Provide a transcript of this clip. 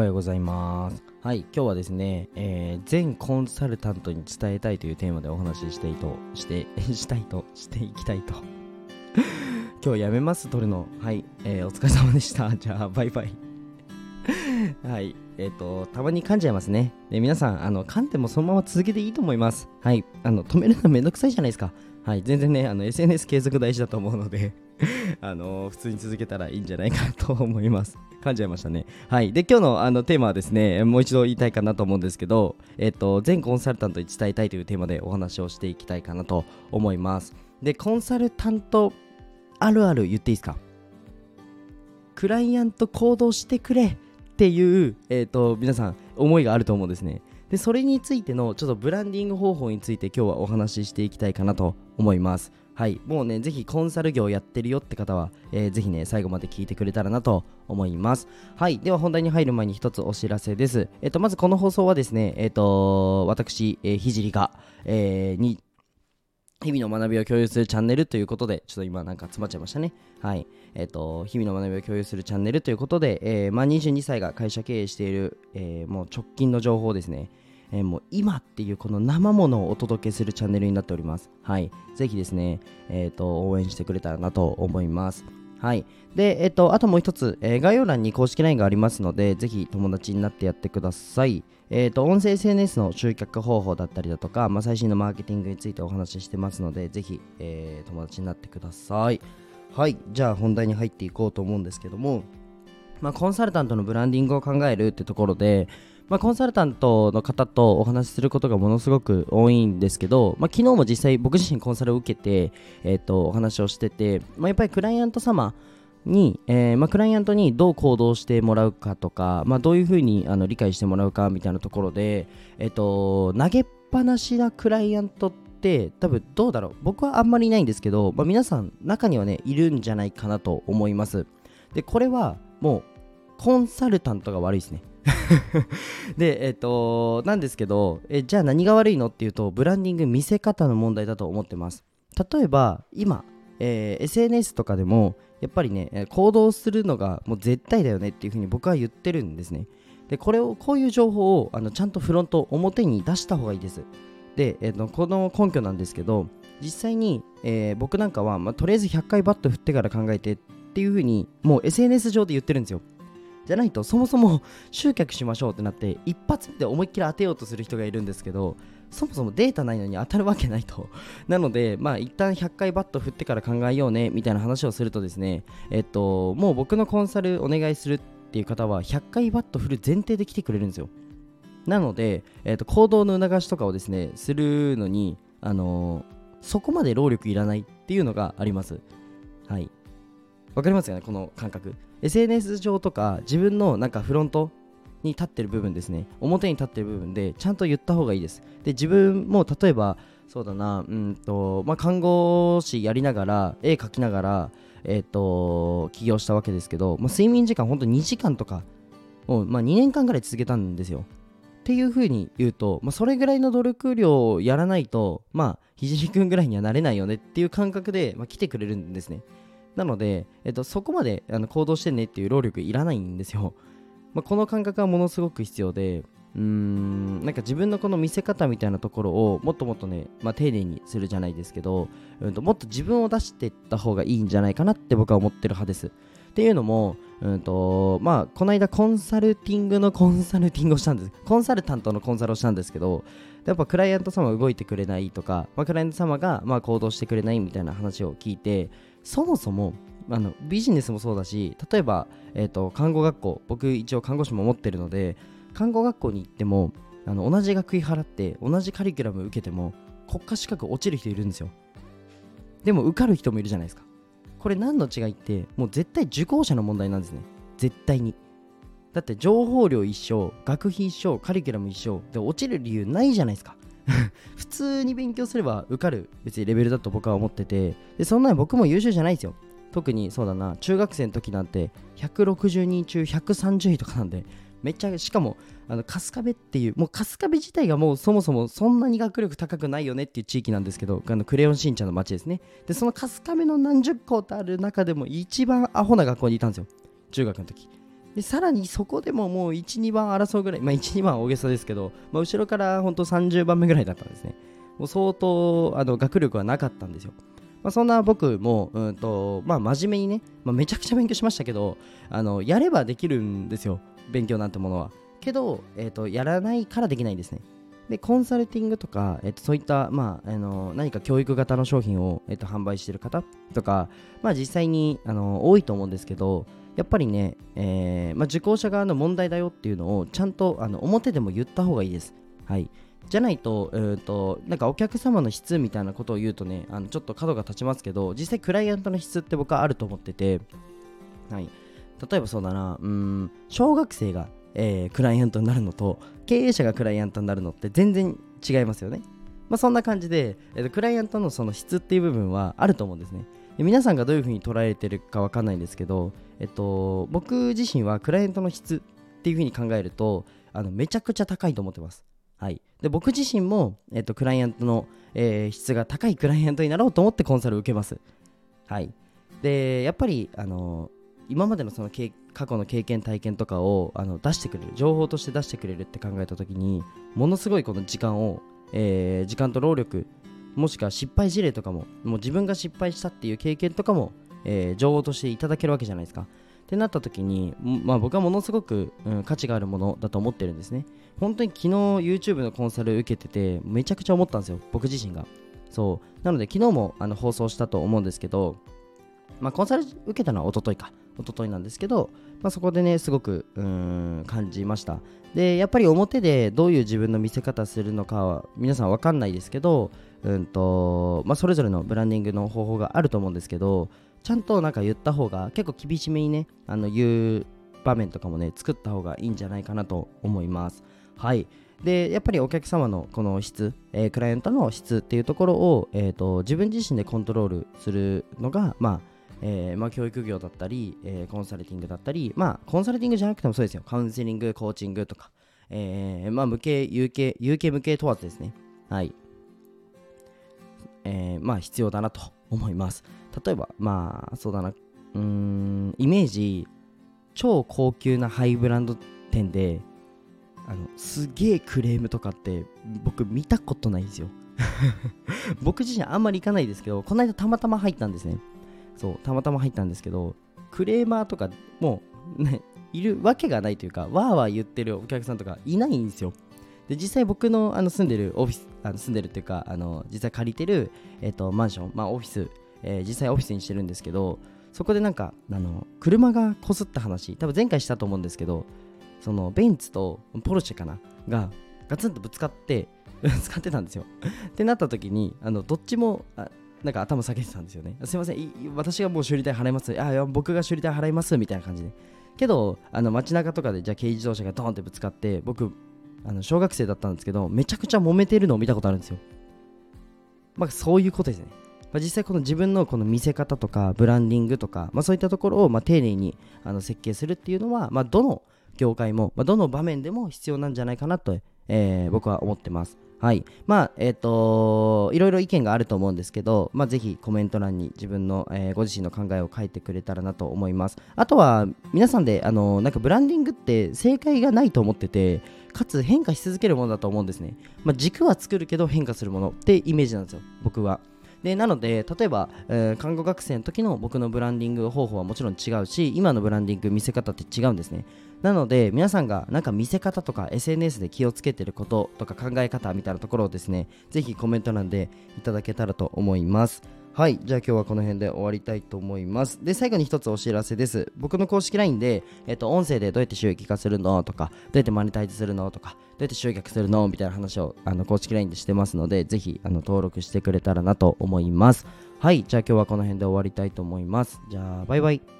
はようございます。はい、今日はですね、えー全コンサルタントに伝えたいというテーマでお話ししていと、して、したいと、していきたいと。今日やめます、撮るの。はい、えーお疲れ様でした。じゃあ、バイバイ。はい、えっ、と、たまに噛んじゃいますね。で、皆さん、あの、噛んでもそのまま続けていいと思います。はい、あの、止めるのめんどくさいじゃないですか。はい、全然ね、あの、SNS 継続大事だと思うので、あの普通に続けたらいいんじゃないかなと思います。噛んじゃいましたね。はい。で、今日のあのテーマはですね、もう一度言いたいかなと思うんですけど、えっと、全コンサルタントに伝えたいというテーマでお話をしていきたいかなと思います。で、コンサルタントあるある言っていいですか？クライアント行動してくれっていう、えっと、皆さん思いがあると思うんですね。で、それについてのちょっとブランディング方法について今日はお話ししていきたいかなと思います。はい、もうね、ぜひコンサル業やってるよって方は、えーぜひね、最後まで聞いてくれたらなと思います。はい、では本題に入る前に一つお知らせです。えっ、と、まずこの放送はですね、えっ、と、私、えーひじりが、えーに、日々の学びを共有するチャンネルということで、ちょっと今なんか詰まっちゃいましたね。はい。えっ、と、日々の学びを共有するチャンネルということで、えーまあ、22歳が会社経営している、えーもう直近の情報ですね。えもう今っていうこの生ものをお届けするチャンネルになっております。はい。ぜひですね、えっ、と、応援してくれたらなと思います。はい。で、えっ、と、あともう一つ、えー概要欄に公式 LINE がありますので、ぜひ友達になってやってください。えっ、と、音声 SNS の集客方法だったりだとか、まあ、最新のマーケティングについてお話ししてますので、ぜひ、えー友達になってください。はい。じゃあ、本題に入っていこうと思うんですけども、まあ、コンサルタントのブランディングを考えるってところで、まあ、コンサルタントの方とお話しすることがものすごく多いんですけど、まあ、昨日も実際僕自身コンサルを受けて、えっとお話をしてて、まあ、やっぱりクライアント様に、えーまあ、クライアントにどう行動してもらうかとか、まあ、どういうふうにあの理解してもらうかみたいなところで、えっと投げっぱなしなクライアントって多分どうだろう。僕はあんまりいないんですけど、まあ、皆さん中にはねいるんじゃないかなと思います。でこれはもうコンサルタントが悪いですね。で、えっ、と、なんですけど、え、じゃあ何が悪いのっていうと、ブランディング見せ方の問題だと思ってます。例えば、今、えー SNS とかでも、やっぱりね、行動するのがもう絶対だよねっていうふうに僕は言ってるんですね。で、これを、こういう情報をあのちゃんとフロント、表に出した方がいいです。で、えーとこの根拠なんですけど、実際に、えー僕なんかは、まあ、とりあえず100回バット振ってから考えてっていうふうに、もう SNS 上で言ってるんですよ。じゃないとそもそも集客しましょうってなって一発で思いっきり当てようとする人がいるんですけどそもそもデータないのに当たるわけないと。なのでまあ一旦100回バット振ってから考えようねみたいな話をするとですねえっともう僕のコンサルお願いするっていう方は100回バット振る前提で来てくれるんですよ。なので、えっと行動の促しとかをですねするのにあのそこまで労力いらないっていうのがあります。わかりますかねこの感覚。SNS 上とか自分のなんかフロントに立ってる部分ですね。表に立ってる部分でちゃんと言った方がいいです。で自分も例えばそうだなうんとまあ看護師やりながら絵描きながらえっ、と起業したわけですけど、まあ、睡眠時間ほんと2時間とかを、まあ、2年間ぐらい続けたんですよ。っていう風に言うと、まあ、それぐらいの努力量をやらないとまあひじりくんぐらいにはなれないよねっていう感覚で、まあ、来てくれるんですね。なので、えっと、そこまであの行動してねっていう労力いらないんですよ。まあ、この感覚はものすごく必要で、うーん、なんか自分のこの見せ方みたいなところをもっともっとね、まあ、丁寧にするじゃないですけど、うんと、もっと自分を出していった方がいいんじゃないかなって僕は思ってる派です。っていうのも、うんと、まあ、この間コンサルティングの コンサルティングをしたんです。コンサルタントのコンサルをしたんですけど、やっぱクライアント様動いてくれないとか、まあ、クライアント様がまあ行動してくれないみたいな話を聞いて、そもそもあのビジネスもそうだし例えば、えー、と看護学校僕一応看護師も持ってるので看護学校に行ってもあの同じ学費払って同じカリキュラム受けても国家資格落ちる人いるんですよ。でも受かる人もいるじゃないですか。これ何の違いってもう絶対受講者の問題なんですね。絶対に。だって情報量一緒学費一緒カリキュラム一緒で落ちる理由ないじゃないですか。普通に勉強すれば受かる別にレベルだと僕は思ってて。でそんなに僕も優秀じゃないですよ。特にそうだな中学生の時なんて160人中130位とかなんでめっちゃしかもあの春日部っていうもう春日部自体がもうそもそもそんなに学力高くないよねっていう地域なんですけどあのクレヨンしんちゃんの街ですね。でその春日部の何十校とある中でも一番アホな学校にいたんですよ。中学の時。でさらにそこでももう1、2番争うぐらい、まあ、1、2番は大げさですけど、まあ、後ろから本当30番目ぐらいだったんですね。もう相当あの学力はなかったんですよ。まあ、そんな僕も、うんとまあ、真面目にね、まあ、めちゃくちゃ勉強しましたけどあのやればできるんですよ勉強なんてものはけど、えーと、やらないからできないんですねでコンサルティングとか、えーと、そういった、まあ、あの何か教育型の商品を、えーと、販売してる方とか、まあ、実際にあの多いと思うんですけどやっぱりね、えーまあ、受講者側の問題だよっていうのをちゃんとあの表でも言った方がいいです。はい、じゃないと、えーと、なんかお客様の質みたいなことを言うとね、あのちょっと角が立ちますけど、実際クライアントの質って僕はあると思ってて、はい、例えばそうだな、うん、小学生が、えー、クライアントになるのと、経営者がクライアントになるのって全然違いますよね。まあ、そんな感じで、えーと、クライアントのその質っていう部分はあると思うんですね。皆さんがどういうふうに捉えてるかわかんないんですけど、えっと、僕自身はクライアントの質っていうふうに考えるとあのめちゃくちゃ高いと思ってます。はい、で僕自身も、えっと、クライアントの、えー、質が高いクライアントになろうと思ってコンサルを受けます。はい、でやっぱり、あの今までのその過去の経験体験とかをあの出してくれる情報として出してくれるって考えた時にものすごいこの時間を、えー、時間と労力もしくは失敗事例とかももう自分が失敗したっていう経験とかも、えー、情報としていただけるわけじゃないですか。ってなった時に、まあ、僕はものすごく、うん、価値があるものだと思ってるんですね。本当に昨日 YouTube のコンサル受けててめちゃくちゃ思ったんですよ、僕自身が。そう。なので昨日もあの放送したと思うんですけど、まあ、コンサル受けたのは一昨日か。一昨日なんですけど、まあ、そこでね、すごくうん感じました。で、やっぱり表でどういう自分の見せ方するのかは皆さん分かんないですけど、うんとまあ、それぞれのブランディングの方法があると思うんですけど、ちゃんとなんか言った方が結構厳しめにねあの言う場面とかもね作った方がいいんじゃないかなと思いますはいでやっぱりお客様のこの質、えー、クライアントの質っていうところを、えーと、自分自身でコントロールするのが、まあえーまあ、教育業だったり、えー、コンサルティングだったり、まあ、コンサルティングじゃなくてもそうですよ。カウンセリングコーチングとか、えーまあ、無形有形有形無形問わずですね。はい、え、まあ必要だなと思います。例えばまあそうだな。うーんイメージ超高級なハイブランド店であのすげえクレームとかって僕見たことないんですよ。僕自身あんまり行かないですけどこの間たまたま入ったんですね。そうたまたま入ったんですけどクレーマーとかもう ねいるわけがないというかわーわー言ってるお客さんとかいないんですよ。で実際僕のあの住んでるオフィスあの住んでるっていうかあの実際借りてる、えーと、マンション、まあ、オフィスえー、実際オフィスにしてるんですけどそこでなんかあの車がこすった話多分前回したと思うんですけどそのベンツとポルシェかながガツンとぶつかってぶつかってたんですよ。ってなった時にあのどっちもあなんか頭下げてたんですよね。すいません私がもう修理代払います。あ僕が修理代払いますみたいな感じで。けどあの街中とかでじゃあ軽自動車がドーンってぶつかって僕あの小学生だったんですけどめちゃくちゃ揉めてるのを見たことあるんですよ。まあそういうことですね。まあ、実際この自分のこの見せ方とかブランディングとか、まあ、そういったところをま丁寧にあの設計するっていうのは、まあ、どの業界も、まどの場面でも必要なんじゃないかなと、えー、僕は思ってます。はい。まあ、えっ、ー、といろいろ意見があると思うんですけど、まあ、ぜひコメント欄に自分の、えー、ご自身の考えを書いてくれたらなと思います。あとは、皆さんで、あのなんかブランディングって正解がないと思ってて、かつ変化し続けるものだと思うんですね。まあ、軸は作るけど変化するものってイメージなんですよ、僕は。でなので例えば、えー、看護学生の時の僕のブランディング方法はもちろん違うし今のブランディング見せ方って違うんですねなので皆さんがなんか見せ方とか SNS で気をつけてることとか考え方みたいなところをですねぜひコメント欄でいただけたらと思いますはい。じゃあ今日はこの辺で終わりたいと思います。で、最後に一つお知らせです。僕の公式 LINE で、えっと、音声でどうやって収益化するのとか、どうやってマネタイズするのとか、どうやって集客するのみたいな話をあの公式 LINE でしてますので、ぜひあの登録してくれたらなと思います。はい。じゃあ今日はこの辺で終わりたいと思います。じゃあ、バイバイ。